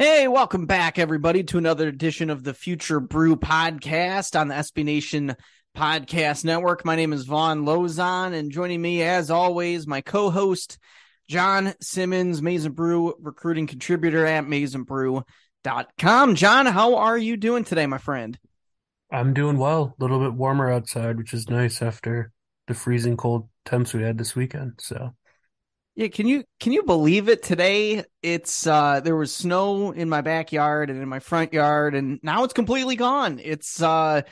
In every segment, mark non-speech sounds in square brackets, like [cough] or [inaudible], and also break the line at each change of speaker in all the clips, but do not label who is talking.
Hey, welcome back, everybody, to another edition of the Future Brew podcast on the SB Nation Podcast Network. My name is Von Lozon, and joining me, as always, my co host, John Simmons, Maize Brew recruiting contributor at MaizenBrew.com. John, how are you doing today, my friend?
I'm doing well. A little bit warmer outside, which is nice after the freezing cold temps we had this weekend. So
yeah, can you can you believe it? Today it's uh there was snow in my backyard and in my front yard and now it's completely gone. It's uh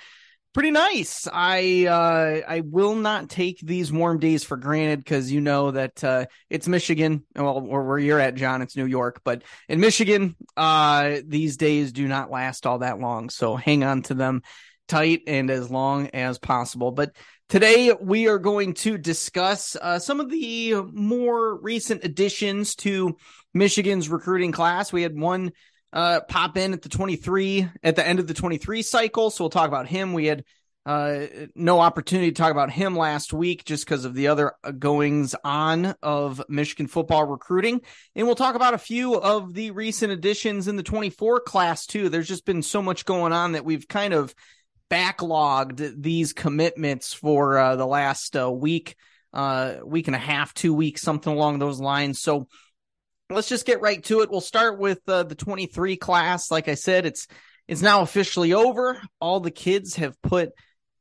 pretty nice. I uh I will not take these warm days for granted because you know that uh it's Michigan, well or where you're at, John, it's New York, but in Michigan, uh these days do not last all that long. So hang on to them tight and as long as possible. But Today, we are going to discuss uh, some of the more recent additions to Michigan's recruiting class. We had one uh, pop in at the 23, at the end of the 23 cycle. So we'll talk about him. We had uh, no opportunity to talk about him last week just because of the other goings on of Michigan football recruiting. And we'll talk about a few of the recent additions in the 24 class, too. There's just been so much going on that we've kind of backlogged these commitments for uh, the last uh, week, uh, week and a half, two weeks, something along those lines. So let's just get right to it. We'll start with uh, the 23 class. Like I said, it's it's now officially over. All the kids have put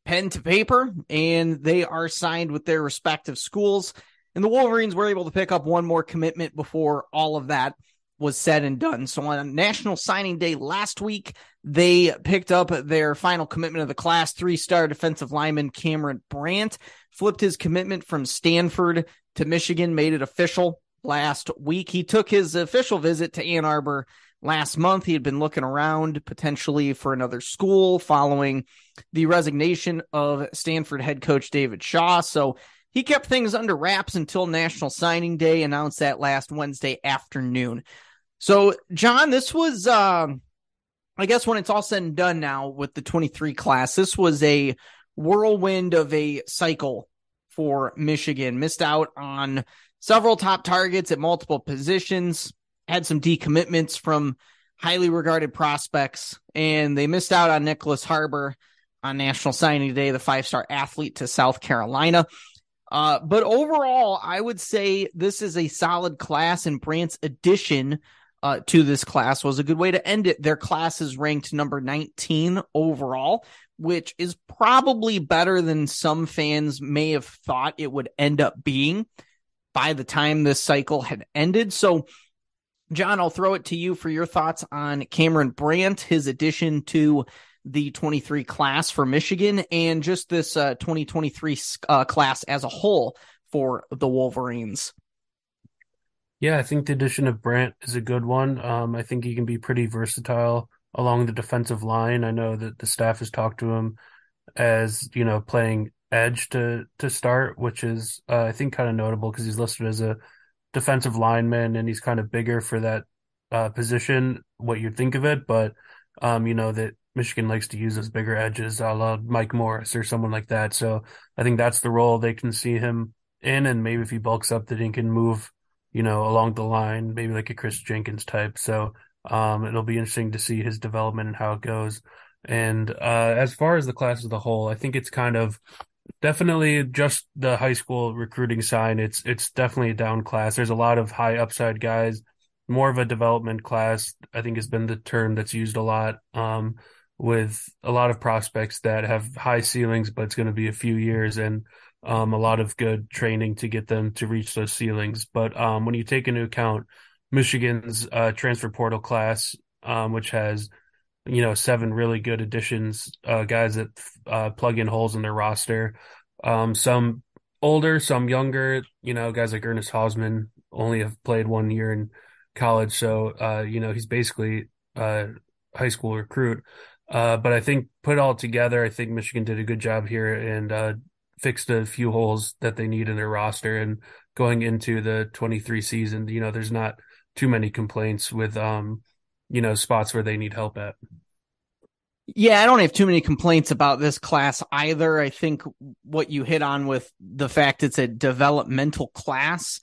pen to paper and they are signed with their respective schools. And the Wolverines were able to pick up one more commitment before all of that was said and done. So on National Signing Day last week, they picked up their final commitment of the class. Three star defensive lineman Cameron Brandt flipped his commitment from Stanford to Michigan, made it official last week. He took his official visit to Ann Arbor last month. He had been looking around potentially for another school following the resignation of Stanford head coach David Shaw. So he kept things under wraps until National Signing Day, announced that last Wednesday afternoon. So, John, this was, um, I guess, when it's all said and done now with the 23 class, this was a whirlwind of a cycle for Michigan. Missed out on several top targets at multiple positions, had some decommitments from highly regarded prospects, and they missed out on Nyckoles Harbor on National Signing Day, the five star athlete to South Carolina. Uh, but overall, I would say this is a solid class, and Brandt's addition uh, to this class was a good way to end it. Their class is ranked number 19 overall, which is probably better than some fans may have thought it would end up being by the time this cycle had ended. So, John, I'll throw it to you for your thoughts on Cameron Brandt, his addition to the 23 class for Michigan, and just this uh, 2023 uh, class as a whole for the Wolverines.
Yeah, I think the addition of Brandt is a good one. Um, I think he can be pretty versatile along the defensive line. I know that the staff has talked to him as, you know, playing edge to to start, which is uh, I think kind of notable because he's listed as a defensive lineman and he's kind of bigger for that uh, position, what you'd think of it. But um, you know that Michigan likes to use those bigger edges, a la Mike Morris or someone like that. So I think that's the role they can see him in, and maybe if he bulks up, that he can move you know, along the line, maybe like a Chris Jenkins type. So um, it'll be interesting to see his development and how it goes. And uh, as far as the class as a whole, I think it's kind of definitely just the high school recruiting sign. It's it's definitely a down class. There's a lot of high upside guys. More of a development class, I think, has been the term that's used a lot. Um, with a lot of prospects that have high ceilings, but it's going to be a few years. And um, a lot of good training to get them to reach those ceilings. But um, when you take into account Michigan's uh, transfer portal class, um, which has you know seven really good additions, uh, guys that uh, plug in holes in their roster, um, some older, some younger. You know, guys like Ernest Hausmann only have played one year in college, so uh, you know he's basically a high school recruit. Uh, but I think put all together, I think Michigan did a good job here and uh, fixed a few holes that they need in their roster. And going into the 23 season, you know, there's not too many complaints with, um, you know, spots where they need help at.
Yeah, I don't have too many complaints about this class either. I think what you hit on with the fact it's a developmental class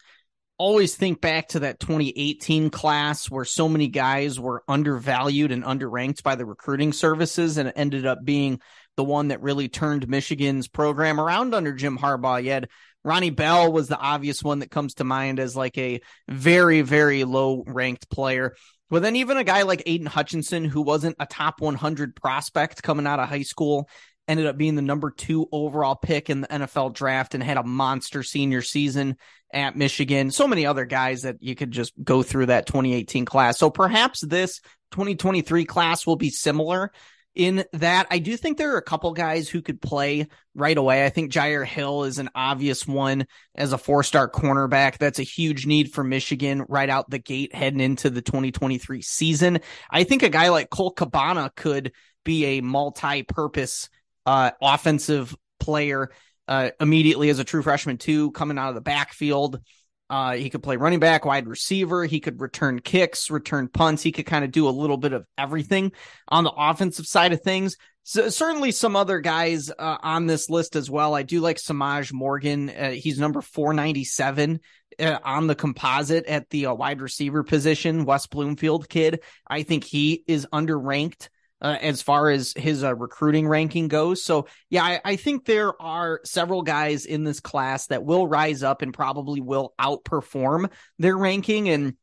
always think back to that 2018 class where so many guys were undervalued and underranked by the recruiting services and ended up being the one that really turned Michigan's program around under Jim Harbaugh. Yet Ronnie Bell was the obvious one that comes to mind as like a very, very low ranked player. But then even a guy like Aidan Hutchinson, who wasn't a top 100 prospect coming out of high school, ended up being the number two overall pick in the NFL draft and had a monster senior season at Michigan. So many other guys that you could just go through that 2018 class. So perhaps this 2023 class will be similar in that. I do think there are a couple guys who could play right away. I think Jyaire Hill is an obvious one as a four star cornerback. That's a huge need for Michigan right out the gate heading into the 2023 season. I think a guy like Cole Cabana could be a multi purpose uh, offensive player uh, immediately as a true freshman, too, coming out of the backfield. Uh, he could play running back, wide receiver. He could return kicks, return punts. He could kind of do a little bit of everything on the offensive side of things. So certainly some other guys uh, on this list as well. I do like Semaj Morgan. Uh, he's number 497 uh, on the composite at the uh, wide receiver position. West Bloomfield kid. I think he is underranked uh, as far as his uh, recruiting ranking goes. So, yeah, I, I, think there are several guys in this class that will rise up and probably will outperform their ranking. And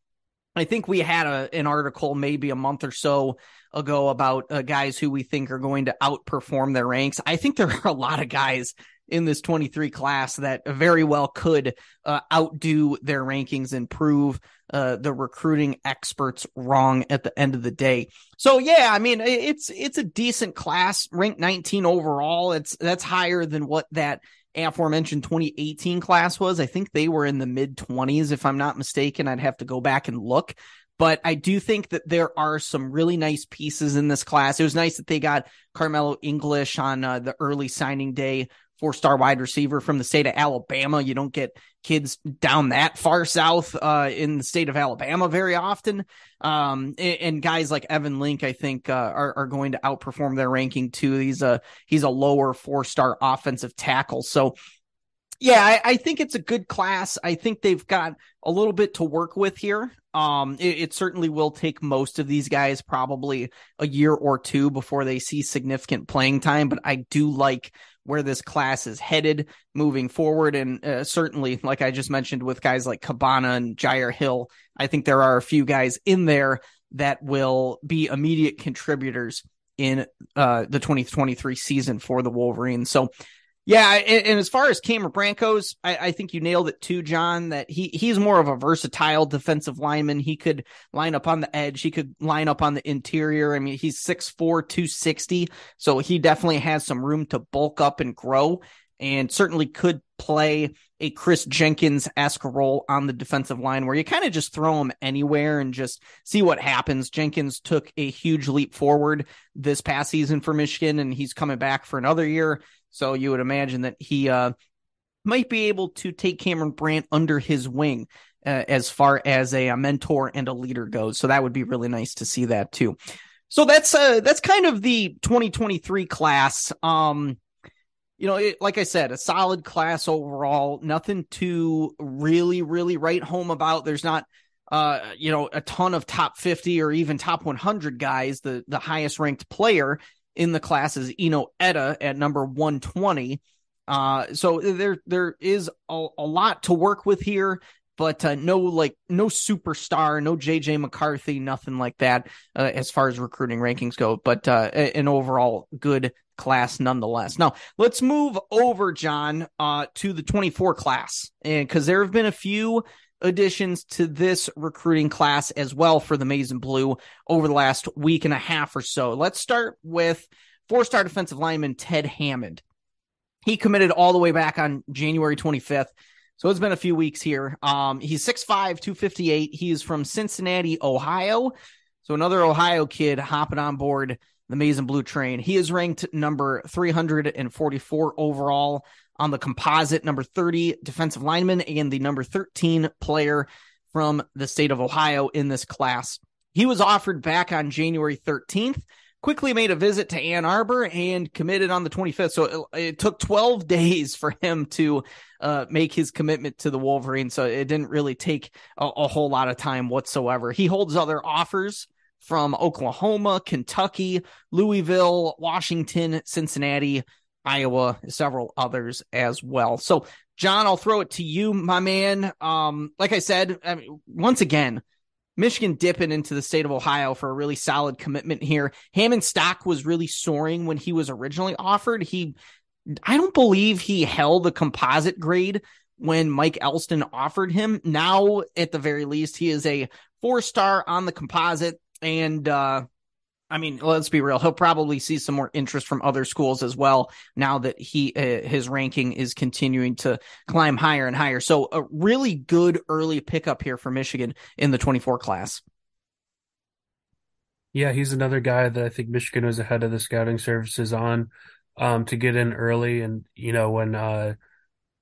I think we had a, an article maybe a month or so ago about uh, guys who we think are going to outperform their ranks. I think there are a lot of guys in this 23 class that very well could uh, outdo their rankings and prove uh, the recruiting experts wrong at the end of the day. So yeah, I mean it's it's a decent class, ranked 19 overall. It's that's higher than what that aforementioned 2018 class was. I think they were in the mid 20s if I'm not mistaken. I'd have to go back and look. But I do think that there are some really nice pieces in this class. It was nice that they got Karmello English on uh, the early signing day four star wide receiver from the state of Alabama. You don't get kids down that far south uh, in the state of Alabama very often. Um, and, guys like Evan Link, I think, uh, are, are going to outperform their ranking too. He's a he's a lower four star offensive tackle. So yeah, I, I, think it's a good class. I think they've got a little bit to work with here. Um, it, it, certainly will take most of these guys probably a year or two before they see significant playing time, but I do like where this class is headed moving forward. And uh, certainly, like I just mentioned with guys like Cabana and Jyaire Hill, I think there are a few guys in there that will be immediate contributors in uh, the 2023 season for the Wolverines. So yeah, and, and, as far as Cameron Brandt goes, I, I, think you nailed it too, John. That he he's more of a versatile defensive lineman. He could line up on the edge. He could line up on the interior. I mean, he's 6'4", 260, so he definitely has some room to bulk up and grow, and certainly could play a Chris Jenkins esque role on the defensive line, where you kind of just throw him anywhere and just see what happens. Jenkins took a huge leap forward this past season for Michigan, and he's coming back for another year so you would imagine that he uh, might be able to take Cameron Brandt under his wing uh, as far as a, a, mentor and a leader goes. So that would be really nice to see that too. So that's uh that's kind of the 2023 class. Um, you know, it, like I said, a solid class overall. Nothing to really, really write home about. There's not uh, you know, a ton of top 50 or even top 100 guys. The the highest ranked player in the class is Enow Etta at number 120. Uh, so there there is a, a lot to work with here, but uh, no like no superstar, no JJ McCarthy, nothing like that uh, as far as recruiting rankings go. But uh, an overall good class nonetheless. Now let's move over, John, uh, to the 24 class, and because there have been a few additions to this recruiting class as well for the Maize and Blue over the last week and a half or so. Let's start with four star defensive lineman Ted Hammond. He committed all the way back on January 25th. So it's been a few weeks here. Um, he's 6'5, 258. He is from Cincinnati, Ohio. So another Ohio kid hopping on board the Maize and Blue train. He is ranked number 344 overall on the composite number 30 defensive lineman and the number 13 player from the state of Ohio in this class. He was offered back on January 13th quickly made a visit to Ann Arbor and committed on the 25th. So it, it took 12 [laughs] days for him to uh, make his commitment to the Wolverine. So it didn't really take a, a whole lot of time whatsoever. He holds other offers from Oklahoma, Kentucky, Louisville, Washington, Cincinnati, Iowa, several others as well. So, John, I'll throw it to you, my man. Um, like I said, I mean, once again, Michigan dipping into the state of Ohio for a really solid commitment here. Hammond stock was really soaring when he was originally offered. He, I don't believe he held the composite grade when Mike Elston offered him. Now, at the very least, he is a four star on the composite. And, uh, I mean, let's be real. He'll probably see some more interest from other schools as well now that he uh, his ranking is continuing to climb higher and higher. So a really good early pickup here for Michigan in the 24 class.
Yeah, he's another guy that I think Michigan was ahead of the scouting services on um, to get in early. And you know when uh,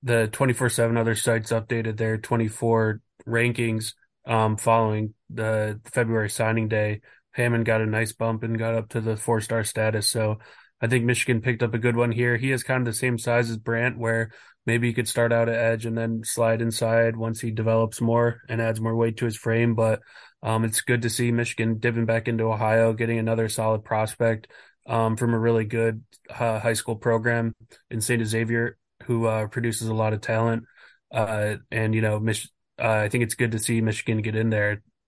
the 24/7 other sites updated their 24 rankings um, following the February signing day Hammond got a nice bump and got up to the four star status. So I think Michigan picked up a good one here. He is kind of the same size as Brandt, where maybe he could start out at edge and then slide inside once he develops more and adds more weight to his frame. But um, it's good to see Michigan dipping back into Ohio, getting another solid prospect um, from a really good uh, high school program in St. Xavier, who uh, produces a lot of talent. Uh, and, you know, Mich- uh, I think it's good to see Michigan get in there.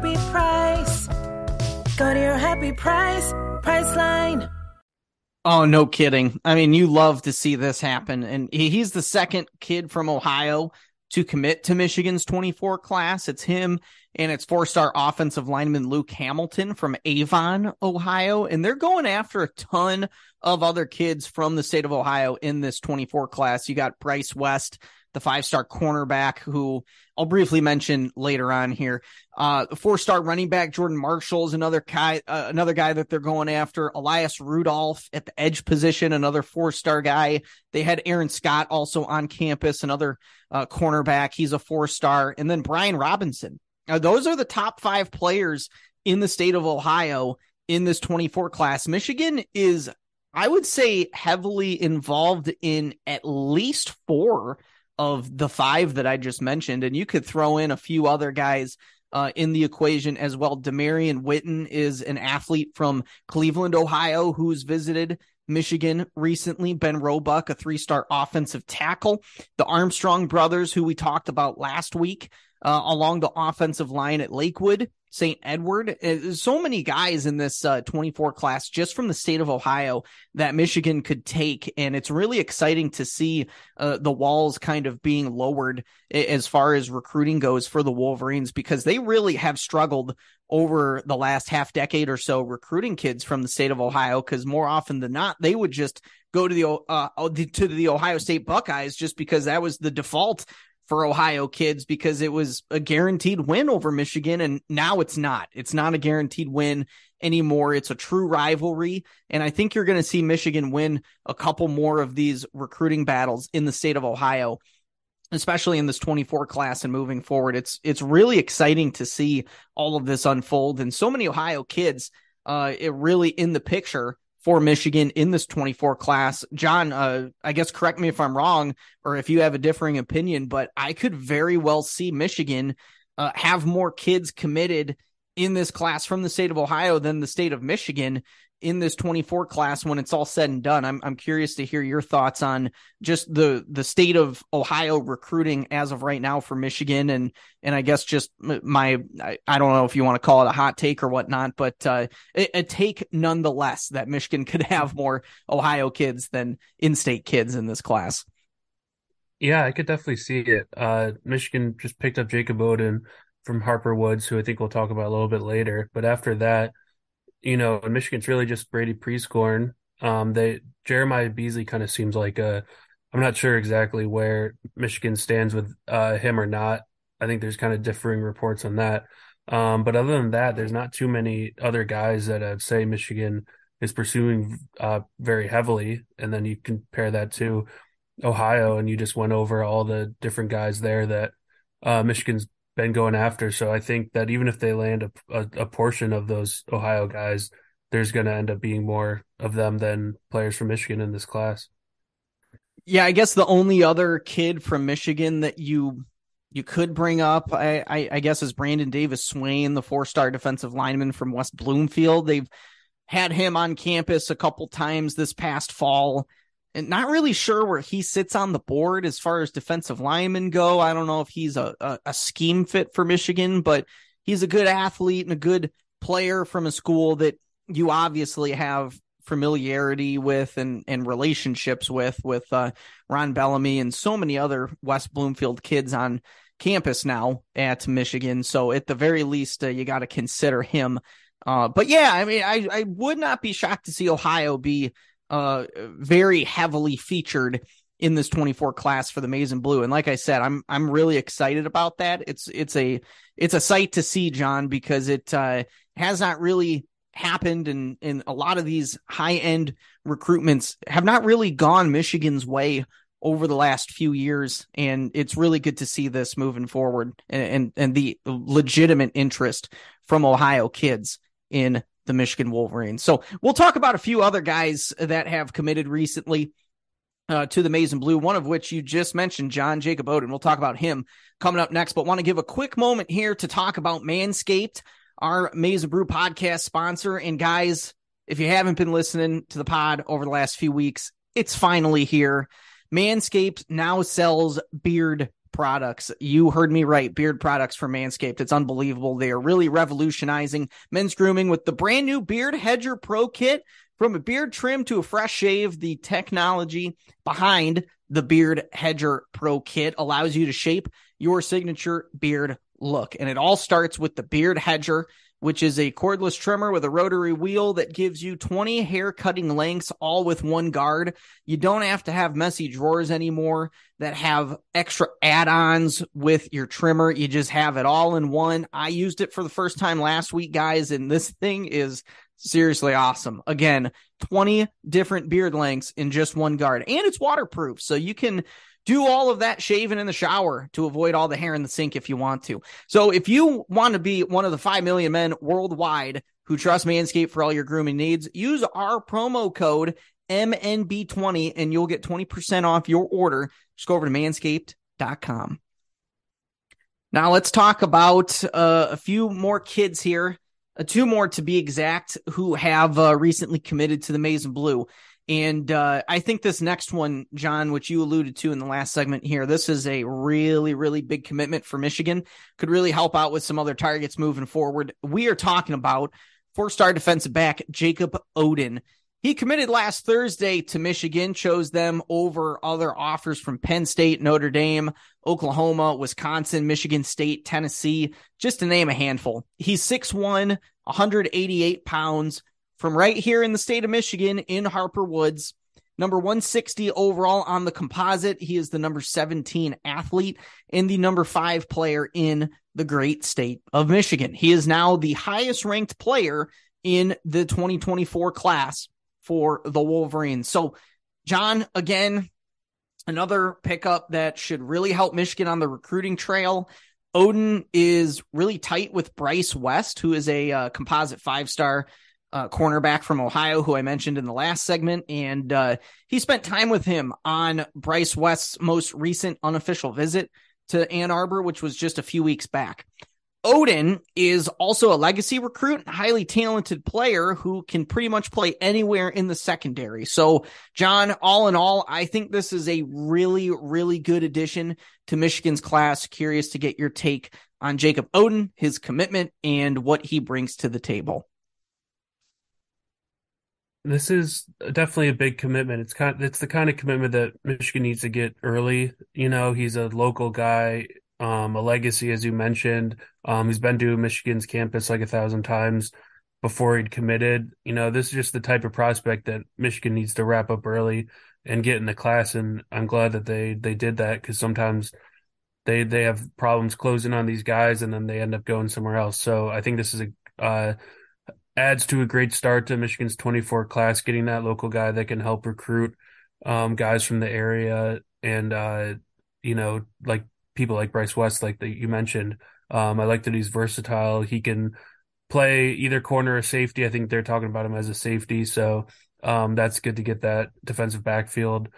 happy price. Go to your happy price, Priceline.
Oh, no kidding. I mean, you love to see this happen. And he's the second kid from Ohio to commit to Michigan's 24 class. It's him and it's four star offensive lineman Luke Hamilton from Avon, Ohio. And they're going after a ton of other kids from the state of Ohio in this 24 class. You got Bryce West the five star cornerback who I'll briefly mention later on here. Uh, four star running back Jordan Marshall is another guy, uh, another guy that they're going after. Elias Rudolph at the edge position, another four star guy. They had Aaron Scott also on campus, another uh, cornerback. He's a four star. And then Brian Robinson. Now, those are the top five players in the state of Ohio in this 24 class. Michigan is, I would say, heavily involved in at least four of the five that I just mentioned, and you could throw in a few other guys uh, in the equation as well. Demarion Witten is an athlete from Cleveland, Ohio, who's visited Michigan recently. Ben Roebuck, a three star offensive tackle. The Armstrong brothers, who we talked about last week, uh, along the offensive line at Lakewood. St. Edward. Uh, so many guys in this uh, 24 class just from the state of Ohio that Michigan could take. And it's really exciting to see uh, the walls kind of being lowered as far as recruiting goes for the Wolverines because they really have struggled over the last half decade or so recruiting kids from the state of Ohio because more often than not, they would just go to the uh, to the Ohio State Buckeyes just because that was the default for Ohio kids because it was a guaranteed win over Michigan. And now it's not. It's not a guaranteed win anymore. It's a true rivalry. And I think you're going to see Michigan win a couple more of these recruiting battles in the state of Ohio especially in this 24 class and moving forward. It's it's really exciting to see all of this unfold and so many Ohio kids uh it really in the picture for Michigan in this 24 class. John, uh, I guess correct me if I'm wrong or if you have a differing opinion, but I could very well see Michigan uh, have more kids committed in this class from the state of Ohio than the state of Michigan in this 24 class when it's all said and done. I'm I'm curious to hear your thoughts on just the the state of Ohio recruiting as of right now for Michigan and and I guess just my I, I don't know if you want to call it a hot take or whatnot, but uh, a, a take nonetheless that Michigan [laughs] could have more Ohio kids than in-state kids in this class.
Yeah, I could definitely see it. Uh, Michigan just picked up Jacob Oden from Harper Woods, who I think we'll talk about a little bit later. But after that, you know, in Michigan, it's really just Brady Prieskorn. Um, they Jeremiah Beasley kind of seems like a. I'm not sure exactly where Michigan stands with uh, him or not. I think there's kind of differing reports on that. Um, but other than that, there's not too many other guys that I'd say Michigan is pursuing uh, very heavily. And then you compare that to Ohio, and you just went over all the different guys there that uh, Michigan's been going after. So I think that even if they land a, a, a portion of those Ohio guys, there's going to end up being more of them than players from Michigan in this class.
Yeah, I guess the only other kid from Michigan that you you could bring up, I, I, I guess, is Brandon Davis Swain, the four star defensive lineman from West Bloomfield. They've had him on campus a couple times this past fall. And not really sure where he sits on the board as far as defensive linemen go. I don't know if he's a, a, a scheme fit for Michigan, but he's a good athlete and a good player from a school that you obviously have familiarity with and, and relationships with, with uh, Ron Bellamy and so many other West Bloomfield kids on campus now at Michigan. So at the very least, uh, you got to consider him uh, but yeah, I mean, I, I would not be shocked to see Ohio be uh, very heavily featured in this 24 class for the maize and blue. And like I said, I'm I'm really excited about that. It's it's a it's a sight to see, John, because it uh, has not really happened and and a lot of these high end recruitments have not really gone Michigan's way over the last few years and it's really good to see this moving forward and and, and the legitimate interest from Ohio kids in the Michigan Wolverines. So we'll talk about a few other guys that have committed recently uh, to the Maize and Blue, one of which you just mentioned, John Jacob Oden. We'll talk about him coming up next, but want to give a quick moment here to talk about Manscaped, our Maize and Brew podcast sponsor. And guys, if you haven't been listening to the pod over the last few weeks, it's finally here. Manscaped now sells beard products. You heard me right. Beard products from Manscaped. It's unbelievable. They are really revolutionizing men's grooming with the brand new Beard Hedger Pro Kit. From a beard trim to a fresh shave, the technology behind the Beard Hedger Pro Kit allows you to shape your signature beard look. And it all starts with the Beard Hedger which is a cordless trimmer with a rotary wheel that gives you 20 hair cutting lengths, all with one guard. You don't have to have messy drawers anymore that have extra add ons with your trimmer. You just have it all in one. I used it for the first time last week, guys, and this thing is seriously awesome. Again, 20 different beard lengths in just one guard, and it's waterproof. So you can do all of that shaving in the shower to avoid all the hair in the sink if you want to. So if you want to be one of the 5 million men worldwide who trust Manscaped for all your grooming needs, use our promo code MNB20 and you'll get 20% off your order. Just go over to manscaped.com. Now let's talk about uh, a few more kids here, uh, two more to be exact, who have uh, recently committed to the Maize and Blue. And uh, I think this next one, John, which you alluded to in the last segment here, this is a really, really big commitment for Michigan. Could really help out with some other targets moving forward. We are talking about four star defensive back Jacob Oden. He committed last Thursday to Michigan, chose them over other offers from Penn State, Notre Dame, Oklahoma, Wisconsin, Michigan State, Tennessee, just to name a handful. He's 6'1, 188 pounds from right here in the state of Michigan in Harper Woods. Number 160 overall on the composite. He is the number 17 athlete and the number five player in the great state of Michigan. He is now the highest ranked player in the 2024 class for the Wolverines. So, John, again, another pickup that should really help Michigan on the recruiting trail. Oden is really tight with Bryce West, who is a uh, composite five star uh, cornerback from Ohio, who I mentioned in the last segment. And uh, he spent time with him on Bryce West's most recent unofficial visit to Ann Arbor, which was just a few weeks back. Oden is also a legacy recruit, highly talented player who can pretty much play anywhere in the secondary. So, John, all in all, I think this is a really, really good addition to Michigan's class. Curious to get your take on Jacob Oden, his commitment, and what he brings to the table.
This is definitely a big commitment. It's kind of, it's the kind of commitment that Michigan needs to get early. You know, he's a local guy, um, a legacy, as you mentioned. Um, he's been to Michigan's campus like a thousand times. before he'd committed. You know, this is just the type of prospect that Michigan needs to wrap up early and get in the class. And I'm glad that they they did that because sometimes they they have problems closing on these guys and then they end up going somewhere else. So I think this is a uh, adds to a great start to Michigan's 24 class, getting that local guy that can help recruit um, guys from the area and uh, you know like people like Bryce West, like that you mentioned. Um, I like that he's versatile. He can play either corner or safety. I think they're talking about him as a safety, so um, that's good to get that defensive backfield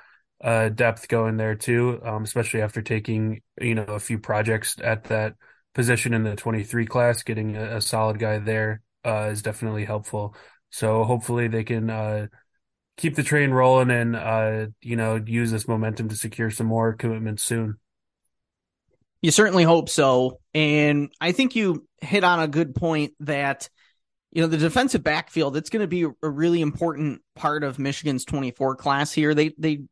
uh, depth going there too, um, especially after taking you know a few projects at that position in the 23 class. Getting a, a solid guy there uh, is definitely helpful. So hopefully they can uh, keep the train rolling and uh, you know use this momentum to secure some more commitments soon.
You certainly hope so, and I think you hit on a good point that you know the defensive backfield it's going to be a really important part of Michigan's 24 class here. They they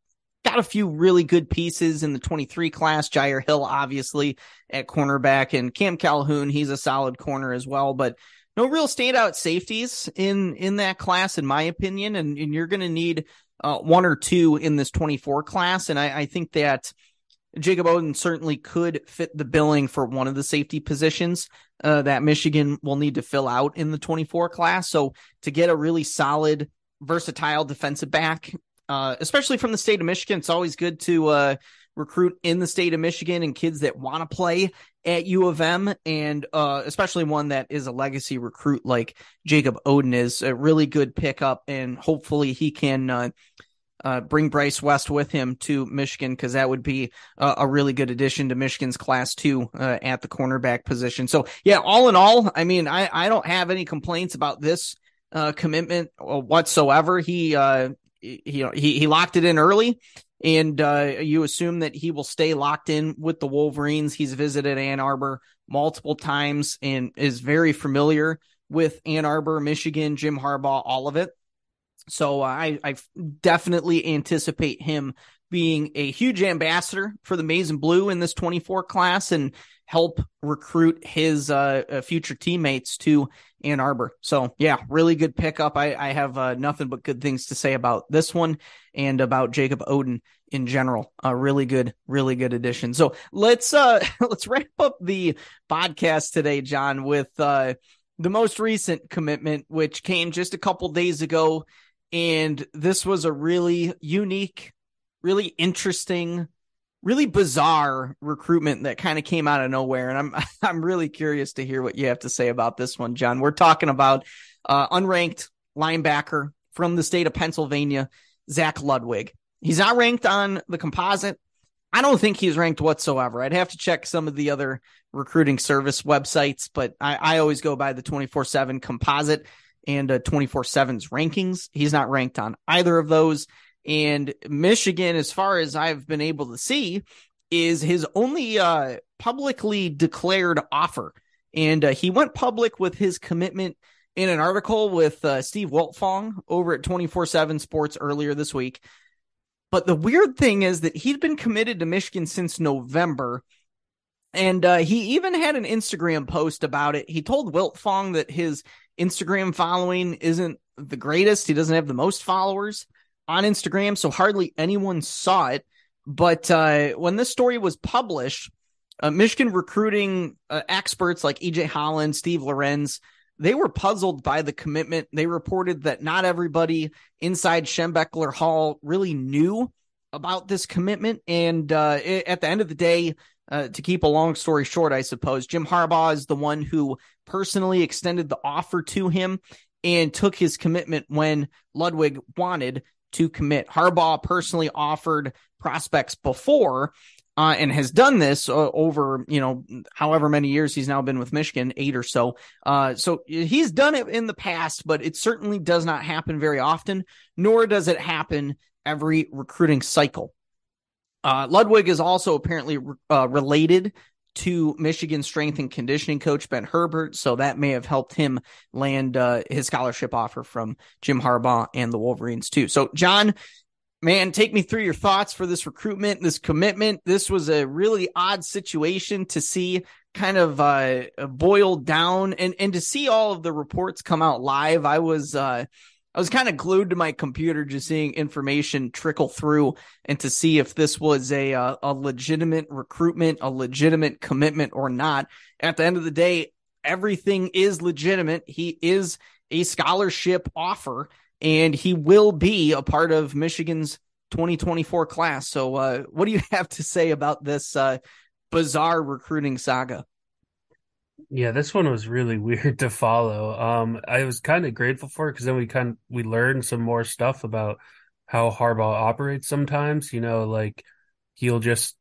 got a few really good pieces in the 23 class. Jyaire Hill obviously at cornerback and Cam Calhoun, he's a solid corner as well, but no real standout safeties in in that class in my opinion. And, and you're going to need uh, one or two in this 24 class. And I, I think that Jacob Oden certainly could fit the billing for one of the safety positions uh, that Michigan will need to fill out in the 24 class. So to get a really solid, versatile defensive back, uh, especially from the state of Michigan, it's always good to uh, recruit in the state of Michigan and kids that want to play at U of M, and uh, especially one that is a legacy recruit like Jacob Oden is a really good pickup, and hopefully he can uh, uh, bring Bryce West with him to Michigan because that would be a, really good addition to Michigan's class two uh, at the cornerback position. So yeah, all in all, I mean, I, I don't have any complaints about this uh, commitment whatsoever. He, uh, he, you know, he, he locked it in early and uh, you assume that he will stay locked in with the Wolverines. He's visited Ann Arbor multiple times and is very familiar with Ann Arbor, Michigan, Jim Harbaugh, all of it. So uh, I, I definitely anticipate him being a huge ambassador for the Maize and Blue in this 24 class and help recruit his uh, uh, future teammates to Ann Arbor. So yeah, really good pickup. I, I have uh, nothing but good things to say about this one and about Jacob Oden in general. A really good, really good addition. So let's uh [laughs] let's wrap up the podcast today, John, with uh the most recent commitment, which came just a couple days ago and this was a really unique, really interesting, really bizarre recruitment that kind of came out of nowhere. And I'm [laughs] I'm really curious to hear what you have to say about this one, John. We're talking about uh, unranked linebacker from the state of Pennsylvania, Zach Ludwig. He's not ranked on the composite. I don't think he's ranked whatsoever. I'd have to check some of the other recruiting service websites, but I, I always go by the 24 7 composite and uh, 24 7's rankings. He's not ranked on either of those. And Michigan, as far as I've been able to see, is his only uh, publicly declared offer. And uh, he went public with his commitment in an article with uh, Steve Wiltfong over at 24 7 Sports earlier this week. But the weird thing is that he'd been committed to Michigan since November. And uh, he even had an Instagram post about it. He told Wiltfong that his Instagram following isn't the greatest. He doesn't have the most followers on Instagram, so hardly anyone saw it. But uh, when this story was published, uh, Michigan recruiting uh, experts like EJ Holland, Steve Lorenz, they were puzzled by the commitment. They reported that not everybody inside Schembechler Hall really knew about this commitment. And uh, at the end of the day, uh, to keep a long story short, I suppose, Jim Harbaugh is the one who personally extended the offer to him and took his commitment when Ludwig wanted to commit. Harbaugh personally offered prospects before uh, and has done this uh, over, you know, however many years he's now been with Michigan, eight or so. Uh, so he's done it in the past, but it certainly does not happen very often, nor does it happen every recruiting cycle. Uh, Ludwig is also apparently uh, related to Michigan strength and conditioning coach Ben Herbert, so that may have helped him land uh, his scholarship offer from Jim Harbaugh and the Wolverines too. So, John, man, take me through your thoughts for this recruitment, this commitment. This was a really odd situation to see kind of uh, boiled down and and to see all of the reports come out live, I was uh, I was kind of glued to my computer just seeing information trickle through and to see if this was a uh, a legitimate recruitment, a legitimate commitment or not. At the end of the day, everything is legitimate. He is a scholarship offer and he will be a part of Michigan's 2024 class. So, uh, what do you [laughs] have to say about this uh, bizarre recruiting saga?
Yeah, this one was really [laughs] weird to follow. Um, I was kind of grateful for it because then we kind of, we learned some more stuff about how Harbaugh operates sometimes. You know, like he'll just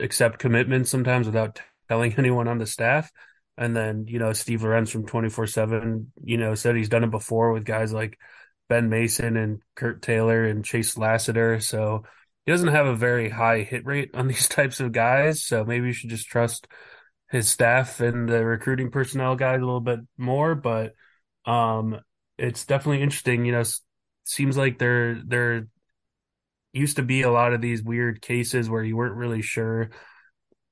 accept commitments sometimes without telling [laughs] anyone on the staff. And then, you know, Steve Lorenz from 24 7, you know, said he's done it before with guys like Ben Mason and Kurt Taylor and Chase Lassiter. So he doesn't have a very high hit rate on [laughs] these types of guys. So maybe you should just trust his staff and the recruiting personnel guys a little bit more. But um, it's definitely interesting. You know, seems like there there used to be a lot of these weird cases where you weren't really sure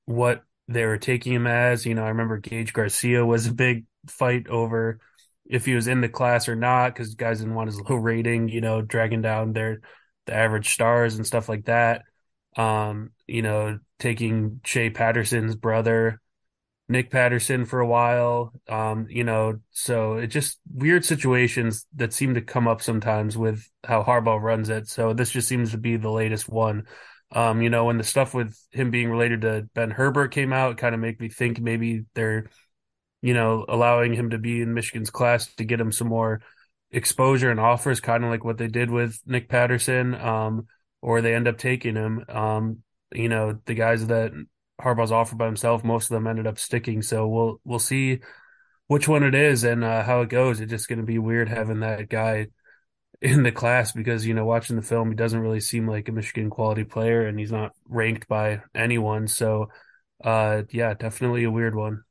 what they were taking him as. You know, I remember Gage Garcia was a big fight over if he was in the class or not because guys didn't want his [laughs] low rating, you know, dragging down their the average stars and stuff like that. Um, you know, taking Shea Patterson's brother, Nick Patterson for a while. Um, you know, so it just weird situations that seem to come up sometimes with how Harbaugh runs it. So this just seems to be the latest one. Um, you know, when the stuff with him being related to Ben Herbert came out, kind of make me think maybe they're you know, allowing him to be in Michigan's class to get him some more exposure and offers, kind of like what they did with Nick Patterson, um, or they end up taking him. Um, you know, the guys that Harbaugh's offered by himself, most of them ended up sticking. So we'll we'll see which one it is and uh, how it goes. It's just going to be weird having that guy in the class because you know watching the film, he doesn't really seem like a Michigan quality player, and he's not ranked by anyone. So, uh, yeah, definitely a weird one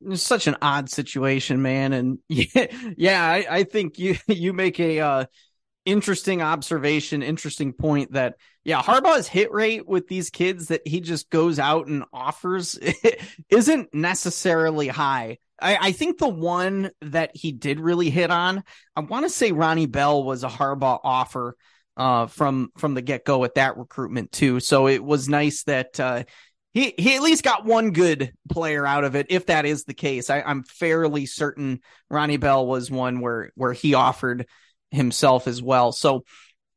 it's such an odd situation, man. And yeah, [laughs] yeah, I, I think you [laughs] you make a uh, interesting observation, interesting point that yeah, Harbaugh's hit rate with these kids that he just goes out and offers [laughs] isn't necessarily high. I, I think the one that he did really hit on, I want to say Ronnie Bell was a Harbaugh offer uh, from from the get go at that recruitment too. So it was nice that uh, he he at least got one good player out of it, if that is the case. I, am fairly certain Ronnie Bell was one where where he offered himself as well. So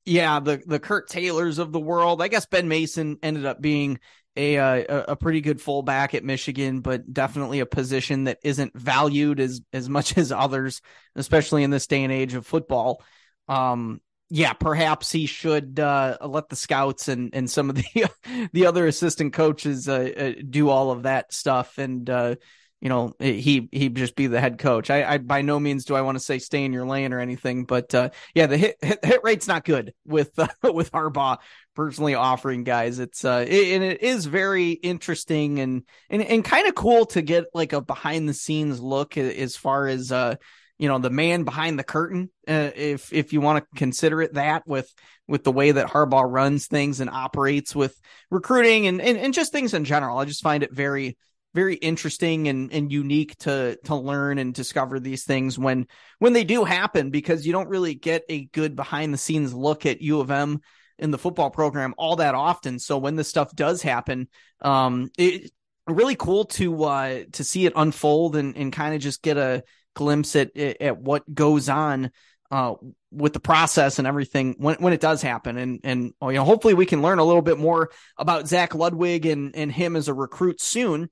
yeah, the the Kurt Taylors of the world. I guess Ben Mason ended up being a a, a pretty good fullback at Michigan, but definitely a position that isn't valued as as much [laughs] as others, especially in this day and age of football. Um, yeah, perhaps he should uh, let the scouts and, and some of the [laughs] the other assistant coaches uh, uh, do all of that stuff, and uh, you know he he just be the head coach. I, I, by no means do I want to say stay in your lane or anything, but uh, yeah, the hit, hit, hit rate's not good with uh, [laughs] with Harbaugh personally offering guys. It's uh it, and it is very interesting and and and kind of cool to get like a behind the scenes look as far as uh you know the man behind the curtain uh, if if you want to consider it that with with the way that Harbaugh runs things and operates with recruiting and, and and just things in general I just find it very very interesting and and unique to to learn and discover these things when when they do happen because you don't really get a good behind the scenes look at U of M in the football program all that often so when this stuff does happen um it really cool to uh to see it unfold and and kind of just get a glimpse at at what goes on uh, with the process and everything when when it does happen. And and you know, hopefully we can learn a little bit more about Zach Ludwig and and him as a recruit soon.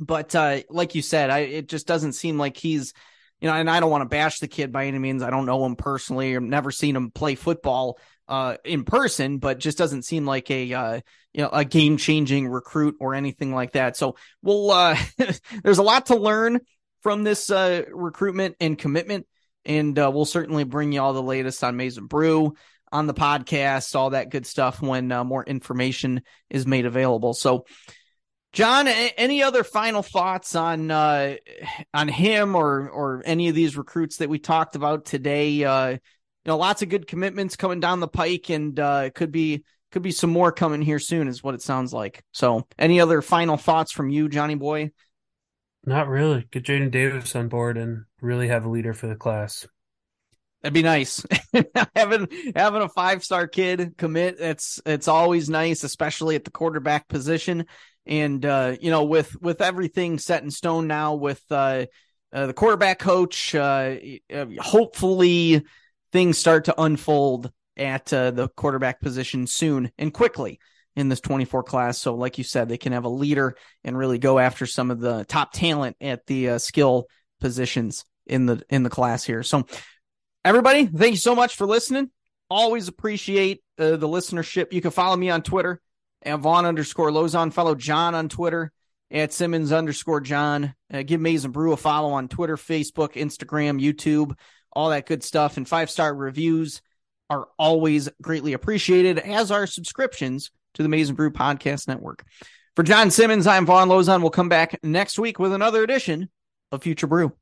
But uh, like you said, I it just doesn't seem like he's you know, and I don't want to bash the kid by any means. I don't know him personally or never seen him play football uh, in person, but just doesn't seem like a uh, you know a game changing recruit or anything like that. So we'll uh, [laughs] there's a lot to learn from this uh, recruitment and commitment. And uh, we'll certainly bring you all the latest on Maize n Brew on the podcast, all that good stuff when uh, more information is made available. So, John, any other final thoughts on uh, on him or or any of these recruits that we talked about today? Uh, you know, lots of good commitments coming down the pike, and uh, could be could be some more coming here soon, is what it sounds like. So, any other final thoughts from you, Johnny Boy,
Not really. Get Jadyn Davis on board and really have a leader for the class.
That'd be nice. [laughs] having having a five star kid commit. It's it's always nice, especially at the quarterback position. And uh, you know, with with everything set in stone now, with uh, uh, the quarterback coach, uh, uh, hopefully things start to unfold at uh, the quarterback position soon and quickly in this 24 class. So, like you said, they can have a leader and really go after some of the top talent at the skill positions in the in the class here. So, everybody, thank you so much for listening. Always appreciate the listenership. You can follow me on Twitter Von underscore Lozon. Follow John on Twitter at Simmons underscore John. Uh, give Maize n Brew a follow on Twitter, Facebook, Instagram, YouTube, all that good stuff. And five star reviews are always greatly appreciated, as are subscriptions to the Maize n Brew Podcast Network. For John Simmons, I'm Von Lozon. We'll come back next week with another edition of Future Brew.